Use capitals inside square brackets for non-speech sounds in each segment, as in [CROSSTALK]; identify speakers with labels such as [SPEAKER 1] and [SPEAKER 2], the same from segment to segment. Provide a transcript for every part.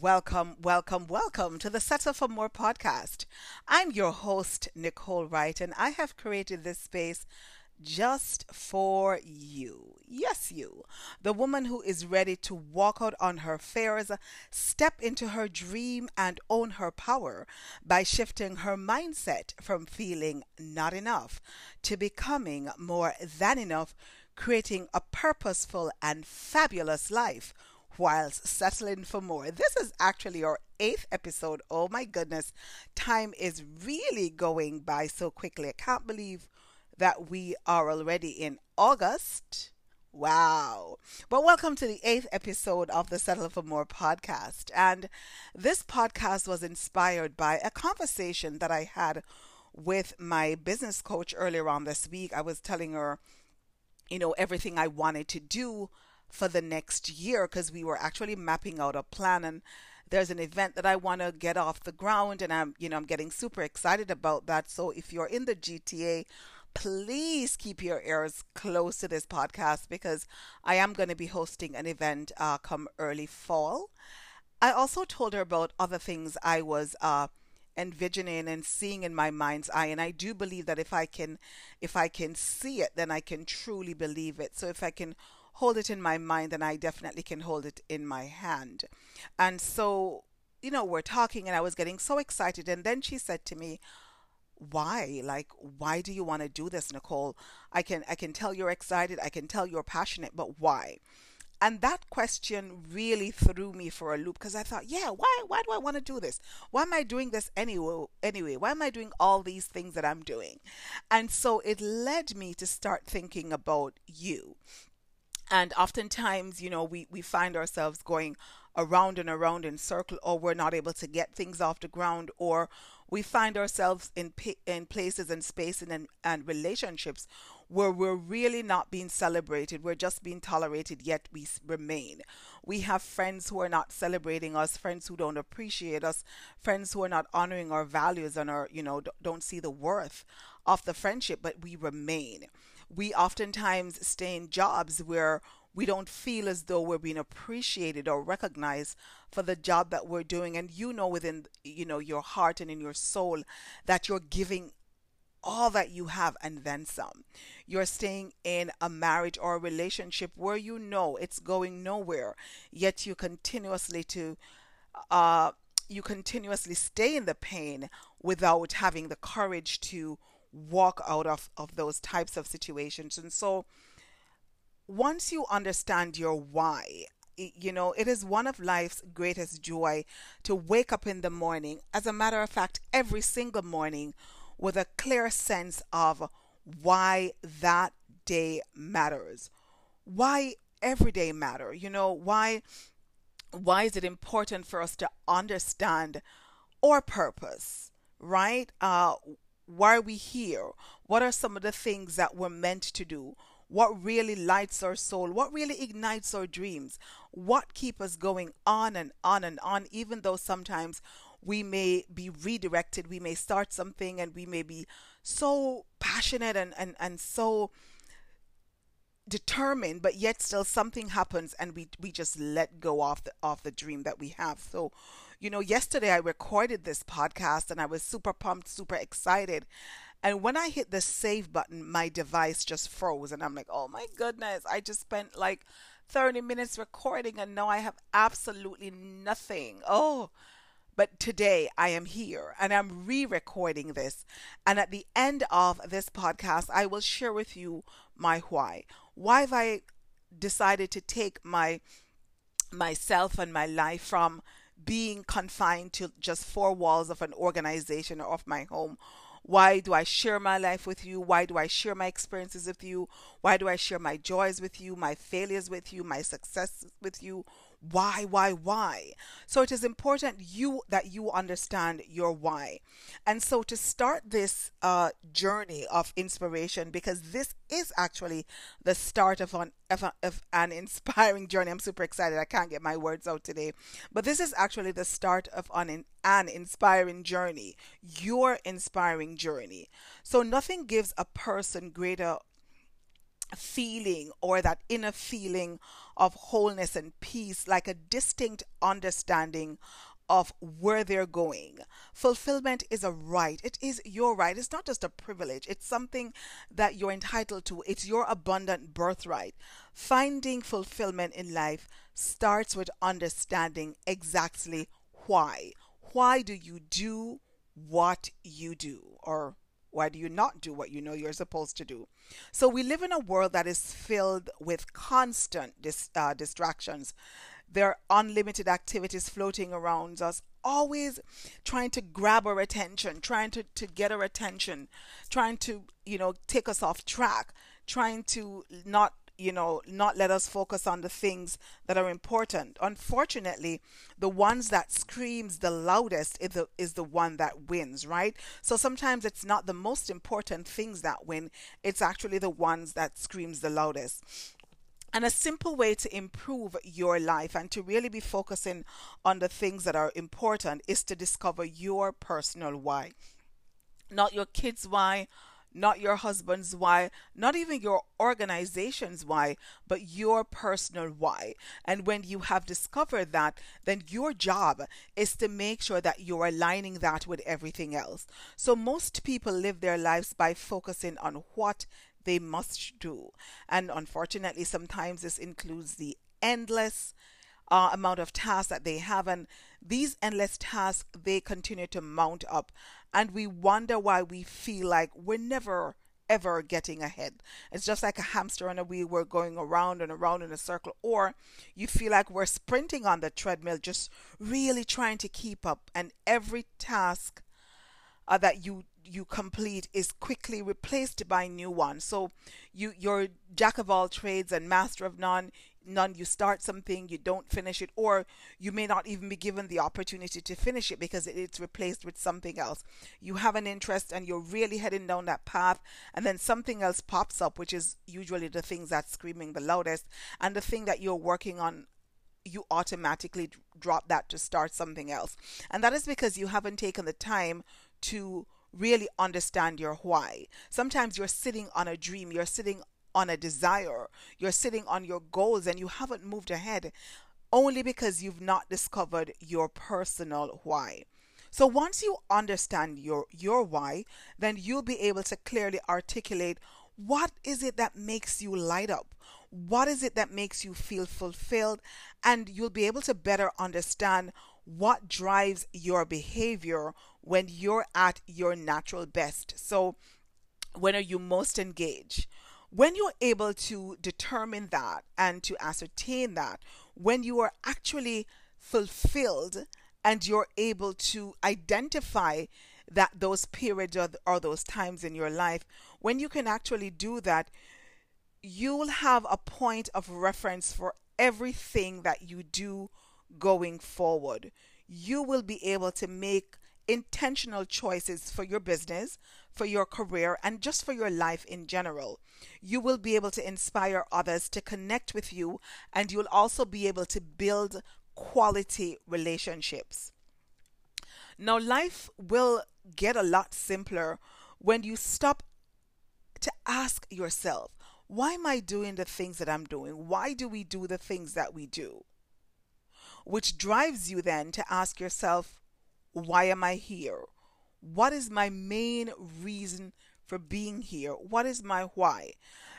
[SPEAKER 1] Welcome, welcome, welcome to the Settle for More podcast. I'm your host, Nicole Wright, and I have created this space just for you. Yes, you. The woman who is ready to walk out on her fears, step into her dream, and own her power by shifting her mindset from feeling not enough to becoming more than enough, creating a purposeful and fabulous life whilst settling for more. This is actually our eighth episode. Oh my goodness, time is really going by so quickly. I can't believe that we are already in August. Wow. But welcome to the eighth episode of the Settle for More podcast. And this podcast was inspired by a conversation that I had with my business coach earlier on this week. I was telling her, you know, everything I wanted to do for the next year because we were actually mapping out a plan and there's an event that I want to get off the ground and I'm you know I'm getting super excited about that so if you're in the GTA please keep your ears close to this podcast because I am going to be hosting an event uh, come early fall. I also told her about other things I was uh, envisioning and seeing in my mind's eye and I do believe that if I can if I can see it then I can truly believe it. So if I can hold it in my mind, then I definitely can hold it in my hand. And so, you know, we're talking, and I was getting so excited. And then she said to me, why like why do you want to do this nicole i can i can tell you're excited i can tell you're passionate but why and that question really threw me for a loop because I thought, yeah, why why do I want to do this? Why am I doing this anyway? Anyway, why am I doing all these things that I'm doing? And so it led me to start thinking about you and oftentimes, you know, we, we find ourselves going around and around in circle, or we're not able to get things off the ground, or we find ourselves in in places and spaces and, and relationships where we're really not being celebrated. We're just being tolerated, yet we remain. We have friends who are not celebrating us, friends who don't appreciate us, friends who are not honoring our values and our, you know, don't see the worth of the friendship, but we remain we oftentimes stay in jobs where we don't feel as though we're being appreciated or recognized for the job that we're doing. And you know within you know your heart and in your soul that you're giving all that you have and then some. You're staying in a marriage or a relationship where you know it's going nowhere yet you continuously to uh you continuously stay in the pain without having the courage to walk out of, of those types of situations. And so once you understand your why, you know, it is one of life's greatest joy to wake up in the morning, as a matter of fact, every single morning, with a clear sense of why that day matters. Why every day matter? You know, why why is it important for us to understand our purpose, right? Uh, why are we here? What are some of the things that we're meant to do? What really lights our soul? What really ignites our dreams? What keep us going on and on and on, even though sometimes we may be redirected, we may start something and we may be so passionate and, and, and so determined, but yet still something happens and we, we just let go of the of the dream that we have. So you know, yesterday I recorded this podcast and I was super pumped, super excited. And when I hit the save button, my device just froze. And I'm like, oh my goodness, I just spent like 30 minutes recording and now I have absolutely nothing. Oh, but today I am here and I'm re recording this. And at the end of this podcast, I will share with you my why. Why have I decided to take my myself and my life from being confined to just four walls of an organization or of my home. Why do I share my life with you? Why do I share my experiences with you? Why do I share my joys with you, my failures with you, my successes with you? Why why why? So it is important you that you understand your why. And so to start this uh, journey of inspiration because this is actually the start of an of, a, of an [LAUGHS] inspiring journey. I'm super excited. I can't get my words out today. But this is actually the start of an an inspiring journey. Your inspiring journey. So nothing gives a person greater feeling or that inner feeling of wholeness and peace, like a distinct understanding of where they're going. Fulfillment is a right. It is your right. It's not just a privilege. It's something that you're entitled to. It's your abundant birthright. Finding fulfillment in life starts with understanding exactly why. Why do you do what you do? Or why do you not do what you know you're supposed to do? So we live in a world that is filled with constant dis- uh, distractions. There are unlimited activities floating around us, always trying to grab our attention, trying to, to get our attention, trying to, you know, take us off track, trying to not you know, not let us focus on the things that are important. Unfortunately, the ones that screams the loudest is the, is the one that wins, right? So sometimes it's not the most important things that win, it's actually the ones that screams the loudest. And a simple way to improve your life and to really be focusing on the things that are important is to discover your personal why. Not your kids' why, not your husband's why, not even your organization's why, but your personal why. And when you have discovered that, then your job is to make sure that you're aligning that with everything else. So most people live their lives by focusing on what they must do. And unfortunately, sometimes this includes the endless uh, amount of tasks that they have. And these endless tasks, they continue to mount up. And we wonder why we feel like we're never ever getting ahead. It's just like a hamster on a wheel. We're going around and around in a circle, or you feel like we're sprinting on the treadmill, just really trying to keep up. And every task uh, that you you complete is quickly replaced by new ones. So you you're jack of all trades and master of none. None you start something, you don't finish it, or you may not even be given the opportunity to finish it because it's replaced with something else. You have an interest and you're really heading down that path, and then something else pops up, which is usually the things that's screaming the loudest, and the thing that you're working on you automatically drop that to start something else. And that is because you haven't taken the time to really understand your why. Sometimes you're sitting on a dream, you're sitting on a desire, you're sitting on your goals, and you haven't moved ahead only because you've not discovered your personal why. So once you understand your your why, then you'll be able to clearly articulate what is it that makes you light up? What is it that makes you feel fulfilled? And you'll be able to better understand what drives your behavior when you're at your natural best. So, when are you most engaged? When you're able to determine that and to ascertain that, when you are actually fulfilled and you're able to identify that those periods or, those times in your life, when you can actually do that, you'll have a point of reference for everything that you do going forward. You will be able to make intentional choices for your business, for your career, and just for your life in general. You will be able to inspire others to connect with you, and you'll also be able to build quality relationships. Now, life will get a lot simpler when you stop to ask yourself, why am I doing the things that I'm doing? Why do we do the things that we do? Which drives you then to ask yourself, why am I here? What is my main reason for being here? What is my why?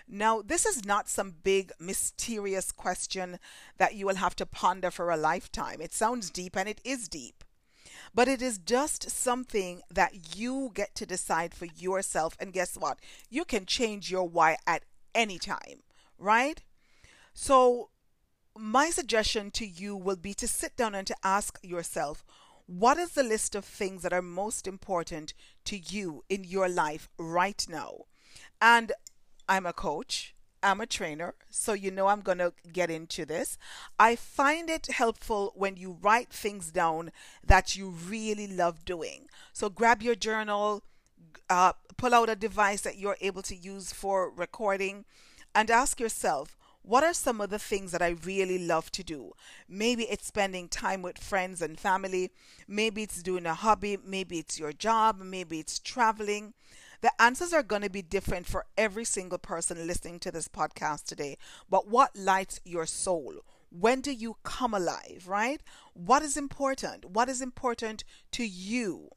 [SPEAKER 1] Now, this is not some big mysterious question that you will have to ponder for a lifetime. It sounds deep and it is deep. But it is just something that you get to decide for yourself. And guess what? You can change your why at any time, right? So, my suggestion to you will be to sit down and to ask yourself what is the list of things that are most important to you in your life right now? And I'm a coach, I'm a trainer, so you know I'm going to get into this. I find it helpful when you write things down that you really love doing. So grab your journal, uh, pull out a device that you're able to use for recording, and ask yourself, what are some of the things that I really love to do? Maybe it's spending time with friends and family. Maybe it's doing a hobby. Maybe it's your job. Maybe it's traveling. The answers are going to be different for every single person listening to this podcast today. But what lights your soul? When do you come alive, right? What is important? What is important to you?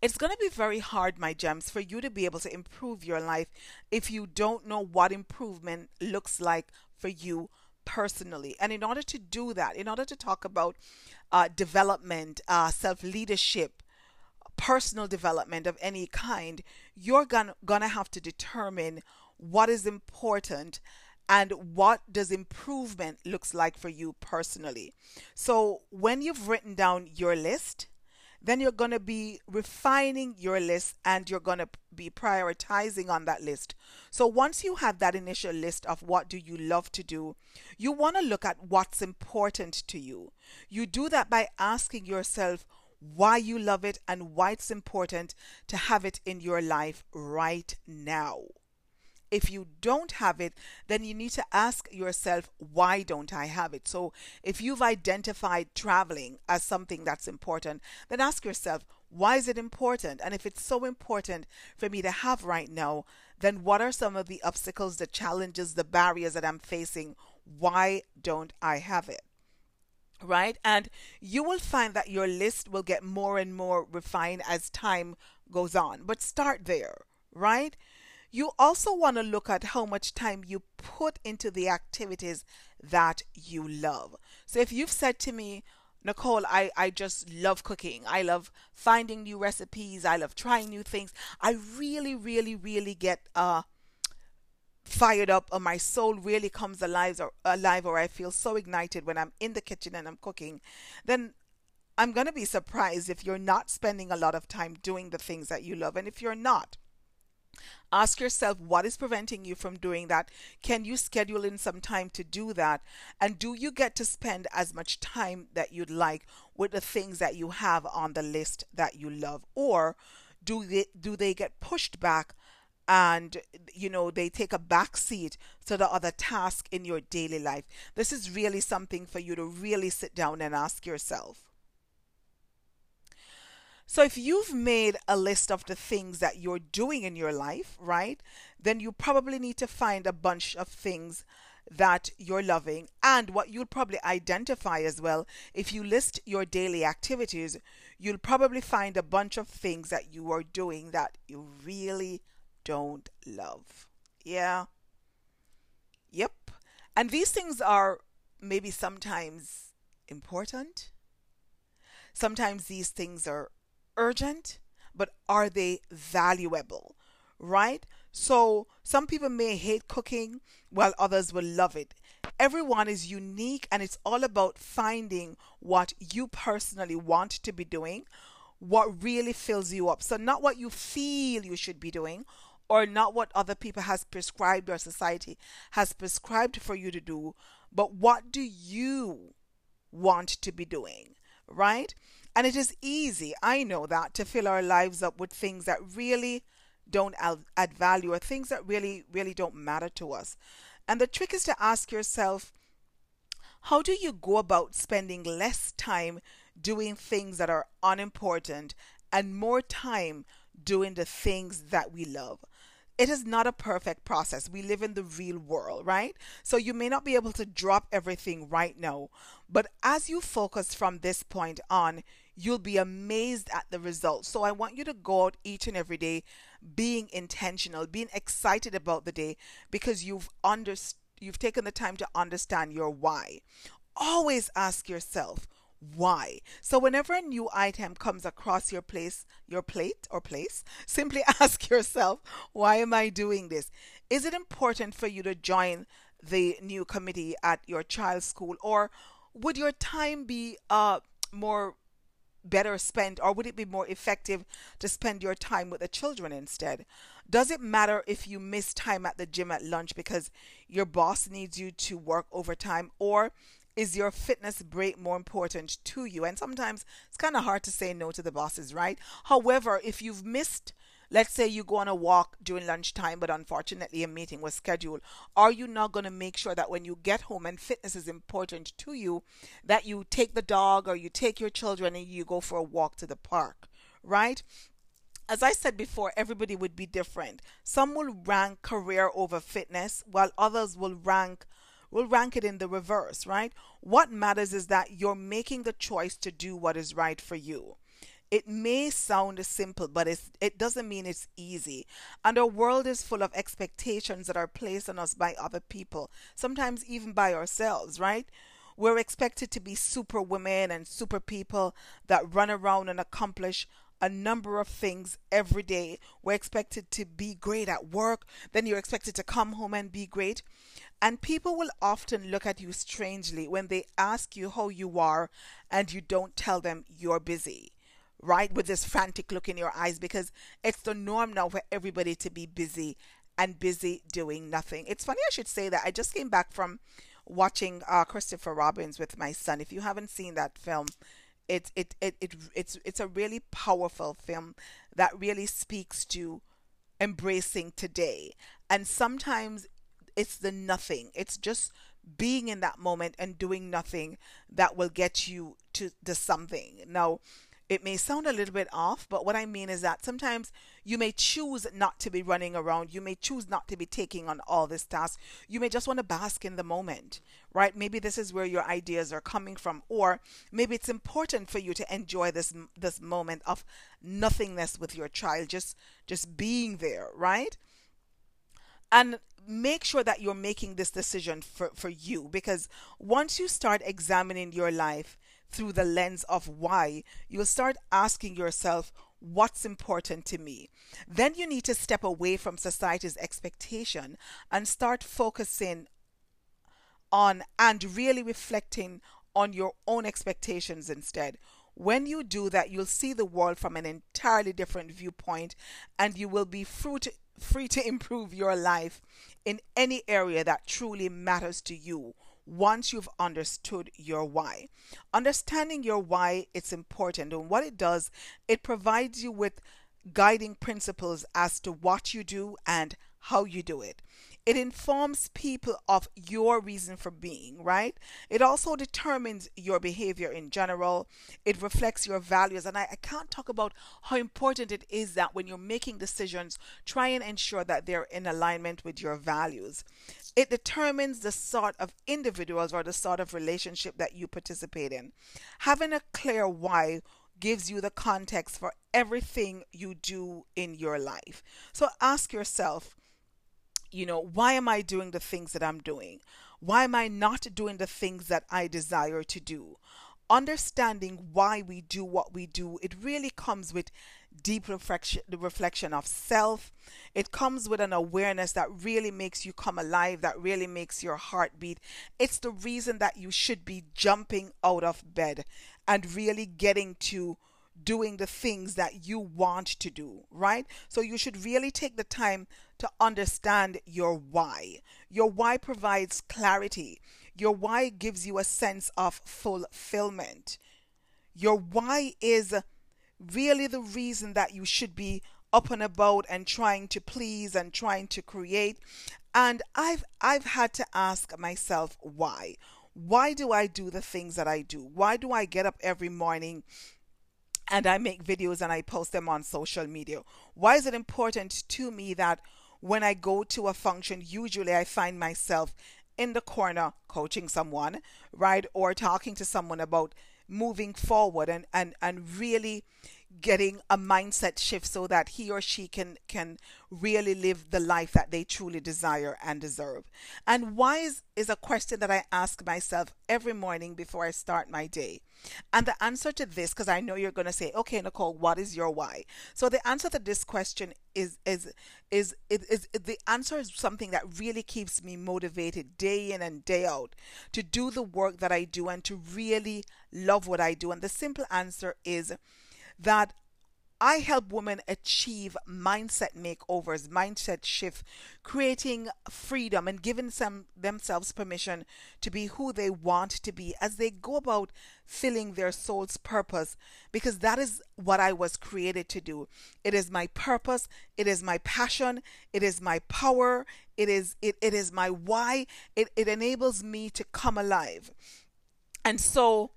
[SPEAKER 1] It's going to be very hard, my gems, for you to be able to improve your life if you don't know what improvement looks like for you personally. And in order to do that, in order to talk about uh, development, uh, self leadership, personal development of any kind, you're gonna, gonna have to determine what is important and what does improvement looks like for you personally. So when you've written down your list, then you're going to be refining your list and you're going to be prioritizing on that list. So once you have that initial list of what do you love to do, you want to look at what's important to you. You do that by asking yourself why you love it and why it's important to have it in your life right now. If you don't have it, then you need to ask yourself, why don't I have it? So if you've identified traveling as something that's important, then ask yourself, why is it important? And if it's so important for me to have right now, then what are some of the obstacles, the challenges, the barriers that I'm facing? Why don't I have it? Right? And you will find that your list will get more and more refined as time goes on. But start there, right? You also want to look at how much time you put into the activities that you love. So if you've said to me, Nicole, I, I just love cooking. I love finding new recipes. I love trying new things. I really, really, really get uh, fired up or my soul really comes alive or alive or I feel so ignited when I'm in the kitchen and I'm cooking, then I'm going to be surprised if you're not spending a lot of time doing the things that you love. And if you're not, Ask yourself what is preventing you from doing that. Can you schedule in some time to do that? And do you get to spend as much time that you'd like with the things that you have on the list that you love? Or do they, do they get pushed back and you know they take a back seat to the other task in your daily life this is really something for you to really sit down and ask yourself so if you've made a list of the things that you're doing in your life, right, then you probably need to find a bunch of things that you're loving and what you'll probably identify as well. If you list your daily activities you'll probably find a bunch of things that you are doing that you really don't love. Yeah. Yep. And these things are maybe sometimes important. Sometimes these things are urgent, but are they valuable? Right? So some people may hate cooking while others will love it. Everyone is unique and it's all about finding what you personally want to be doing, what really fills you up. So not what you feel you should be doing or not what other people has prescribed or society has prescribed for you to do, but what do you want to be doing, right? And it is easy, I know that, to fill our lives up with things that really don't add value or things that really, really don't matter to us. And the trick is to ask yourself, how do you go about spending less time doing things that are unimportant and more time doing the things that we love? it is not a perfect process. We live in the real world, right? So you may not be able to drop everything right now, but as you focus from this point on, you'll be amazed at the results. So I want you to go out each and every day being intentional, being excited about the day because you've under, you've taken the time to understand your why. Always ask yourself, why. So whenever a new item comes across your place, your plate or place, [LAUGHS] simply [LAUGHS] ask yourself, why am I doing this? Is it important for you to join the new committee at your child's school or would your time be uh more better spent or would it be more effective to spend your time with the children instead? Does it matter if you miss time at the gym at lunch because your boss needs you to work overtime or is your fitness break more important to you? And sometimes it's kind of hard to say no to the bosses, right? However, if you've missed let's say you go on a walk during lunchtime, but unfortunately a meeting was scheduled. Are you not going to make sure that when you get home and fitness is important to you, that you take the dog or you take your children and you go for a walk to the park, right? as I said before, everybody would be different. Some will rank career over fitness, while others will rank will rank it in the reverse, right? What matters is that you're making the choice to do what is right for you. It may sound simple, but it doesn't mean it's easy. And our world is full of expectations that are placed on us by other people, sometimes even by ourselves, right? We're expected to be super women and super people that run around and accomplish a number of things every day. We're expected to be great at work, then you're expected to come home and be great. And people will often look at you strangely when they ask you how you are and you don't tell them you're busy, right? With this frantic look in your eyes because it's the norm now for everybody to be busy and busy doing nothing. It's funny I should say that. I just came back from watching uh, Christopher Robins with my son. If you haven't seen that film, it, it, it, it, it's, it's a really powerful film that really speaks to embracing today. And sometimes it's the nothing. It's just being in that moment and doing nothing that will get you to the something. Now, it may sound a little bit off, but what I mean is that sometimes you may choose not to be running around. You may choose not to be taking on all this task. You may just want to bask in the moment, right? Maybe this is where your ideas are coming from, or maybe it's important for you to enjoy this this moment of nothingness with your child, just just being there, right? And make sure that you're making this decision for, for you because once you start examining your life through the lens of why, you'll start asking yourself, what's important to me. Then you need to step away from society's expectation and start focusing on and really reflecting on your own expectations instead. When you do that, you'll see the world from an entirely different viewpoint and you will be fruit, free to [LAUGHS] improve your life in any area that truly matters to you once you've understood your why. Understanding your why it's important and what it does, it provides you with guiding principles as to what you do and how you do it. It informs people of your reason for being, right? It also determines your behavior in general. It reflects your values. And I, I, can't talk about how important it is that when you're making decisions, try and ensure that they're in alignment with your values. It determines the sort of individuals or the sort of relationship that you participate in. Having a clear why gives you the context for everything you do in your life. So ask yourself, you know, why am I doing the things that I'm doing? Why am I not doing the things that I desire to do? Understanding why we do what we do, it really comes with deep reflection, the reflection of self. It comes with an awareness that really makes you come alive, that really makes your heart beat. It's the reason that you should be jumping out of bed and really getting to doing the things that you want to do, right? So you should really take the time to understand your why. Your why provides clarity. Your why gives you a sense of fulfillment. Your why is really the reason that you should be up and about and trying to please and trying to create. And I've I've had to ask myself why. Why do I do the things that I do? Why do I get up every morning and I make videos and I post them on social media. Why is it important to me that when I go to a function, usually I find myself in the corner coaching someone, right? Or talking to someone about moving forward and, and, and really getting a mindset shift so that he or she can can really live the life that they truly desire and deserve. And why is, is a question that I ask myself every morning before I start my day. And the answer to this, because I know you're going to say, okay, Nicole, what is your why? So the answer to this question is is is is, is, is the answer is something that really keeps me motivated day in and day out to do the work that I do and to really love what I do. And the simple answer is that I help women achieve mindset makeovers, mindset shift, creating freedom and giving some, themselves permission to be who they want to be as they go about filling their soul's purpose because that is what I was created to do. It is my purpose, it is my passion, it is my power, it is it, it is my why. It it enables me to come alive. And so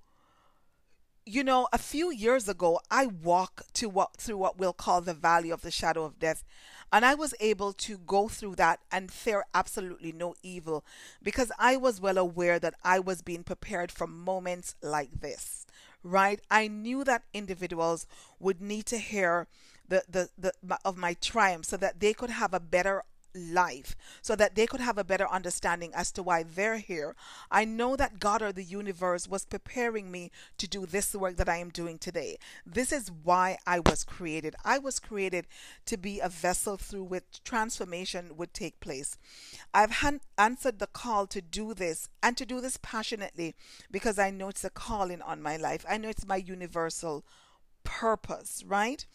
[SPEAKER 1] you know, a few years ago, I walked to what through what we'll call the valley of the shadow of death, and I was able to go through that and fear absolutely no evil because I was well aware that I was being prepared for moments like this. Right? I knew that individuals would need to hear the, the, the of my triumph so that they could have a better life so that they could have a better understanding as to why they're here. I know that God or the universe was preparing me to do this work that I am doing today. This is why I was created. I was created to be a vessel through which transformation would take place. I've han- answered the call to do this and to do this passionately because I know it's a calling on my life. I know it's my universal purpose, right?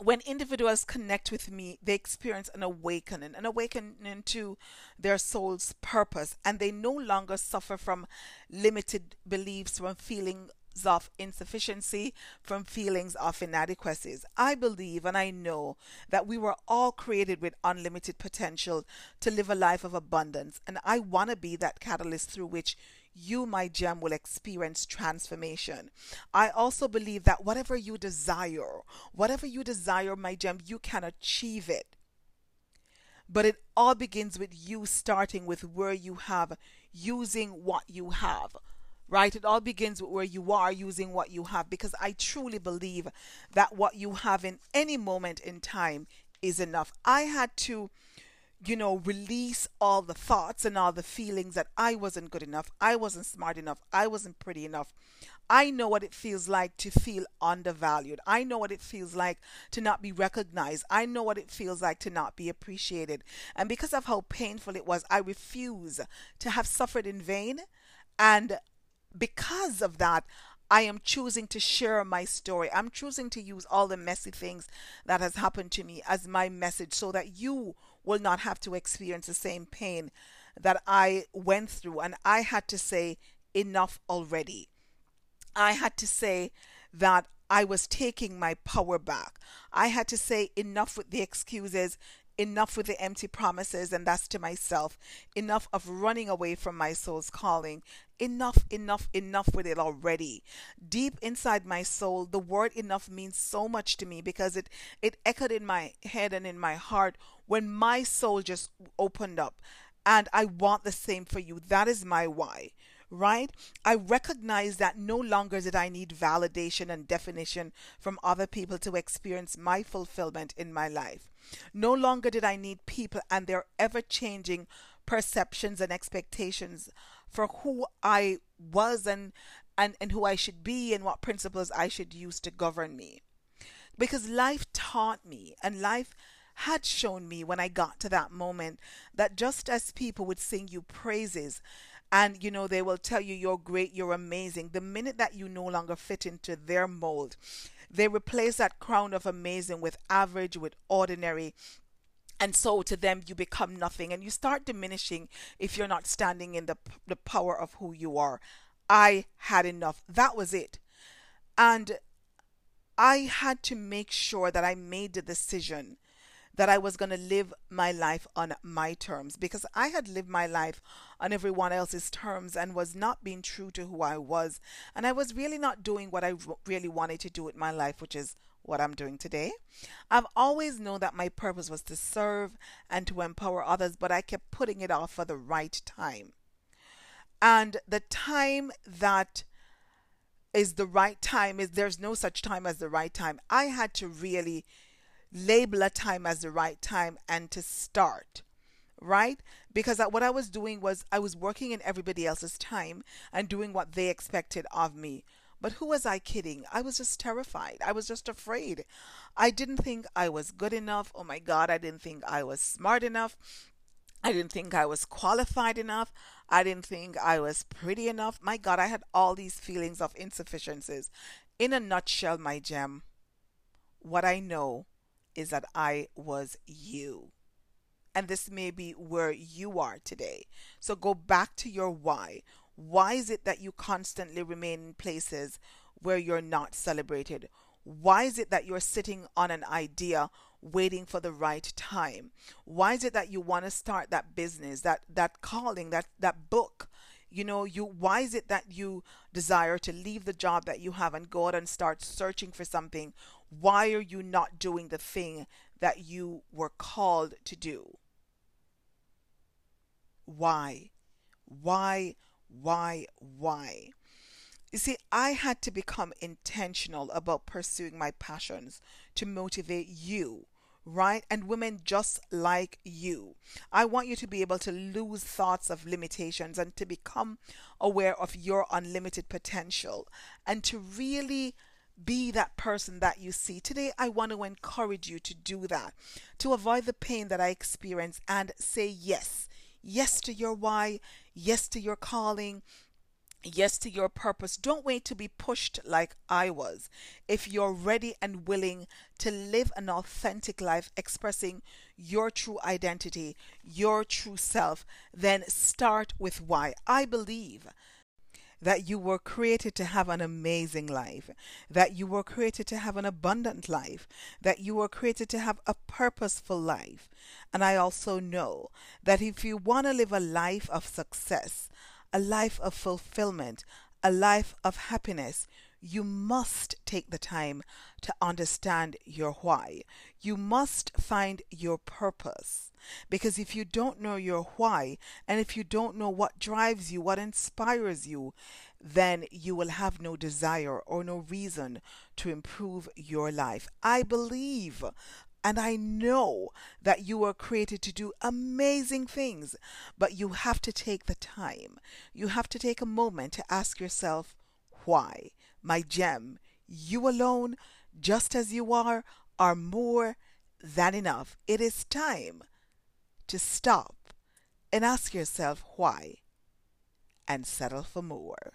[SPEAKER 1] When individuals connect with me, they experience an awakening, an awakening to their soul's purpose, and they no longer suffer from limited beliefs, from feelings of insufficiency, from feelings of inadequacies. I believe and I know that we were all created with unlimited potential to live a life of abundance, and I want to be that catalyst through which you, my gem, will experience transformation. I also believe that whatever you desire, whatever you desire, my gem, you can achieve it. But it all begins with you starting with where you have, using what you have. Right? It all begins with where you are using what you have because I truly believe that what you have in any moment in time is enough. I had to you know, release all the thoughts and all the feelings that I wasn't good enough, I wasn't smart enough, I wasn't pretty enough. I know what it feels like to feel undervalued. I know what it feels like to not be recognized. I know what it feels like to not be appreciated. And because of how painful it was, I refuse to have suffered in vain. And because of that, I am choosing to share my story. I'm choosing to use all the messy things that has happened to me as my message so that you will not have to experience the same pain that I went through. And I had to say, enough already. I had to say that I was taking my power back. I had to say, enough with the excuses, enough with the empty promises, and that's to myself. Enough of running away from my soul's calling. Enough, enough, enough with it already. Deep inside my soul, the word enough means so much to me because it, it echoed in my head and in my heart when my soul just opened up. And I want the same for you. That is my why right? I recognize that no longer did I need validation and definition from other people to experience my fulfillment in my life. No longer did I need people and their ever changing perceptions and expectations for who I was and, and, and who I should be and what principles I should use to govern me. Because life taught me and life had shown me when I got to that moment that just as people would sing you praises and you know they will tell you you're great, you're amazing, the minute that you no longer fit into their mold, they replace that crown of amazing with average, with ordinary, and so to them you become nothing and you start diminishing if you're not standing in the the power of who you are. I had enough. That was it. And i had to make sure that i made the decision that I was going to live my life on my terms because I had lived my life on everyone else's terms and was not being true to who I was. And I was really not doing what I really wanted to do with my life, which is what I'm doing today. I've always known that my purpose was to serve and to empower others, but I kept putting it off for the right time. And the time that is the right time is there's no such time as the right time. I had to really label a time as the right time and to start right? Because what i was doing was i was working in everybody else's time and doing what they expected of me. But who was i kidding? I was just terrified. I was just afraid. I didn't think i was good enough. Oh my god i didn't think i was smart enough. I didn't think I was qualified enough. I didn't think I was pretty enough. My God, I had all these feelings of insufficiencies. In a nutshell, my gem, what I know is that I was you. And this may be where you are today. So go back to your why. Why is it that you constantly remain in places where you're not celebrated? Why is it that you're sitting on an idea waiting for the right time? Why is it that you want to start that business, that that calling, that that book? you know you why is it that you desire to leave the job that you have and go out and start searching for something why are you not doing the thing that you were called to do? Why? Why? Why? Why? You see i had to become intentional about pursuing my passions to motivate you right? And women just like you. I want you to be able to lose thoughts of limitations and to become aware of your unlimited potential and to really be that person that you see. Today, I want to encourage you to do that, to avoid the pain that I experience and say yes. Yes to your why, yes to your calling, yes to your purpose. Don't wait to be pushed like I was. If you're ready and willing to live an authentic life expressing your true identity, your true self, then start with why. I believe that you were created to have an amazing life, that you were created to have an abundant life, that you were created to have a purposeful life. And I also know that if you want to live a life of success, a life of fulfillment, a life of happiness, you must take the time to understand your why. You must find your purpose. Because if you don't know your why, and if you don't know what drives you, what inspires you, then you will have no desire or no reason to improve your life. I believe and I know that you were created to do amazing things, but you have to take the time. You have to take a moment to ask yourself, why? My gem, you alone, just as you are, are more than enough. It is time to stop and ask yourself why and settle for more.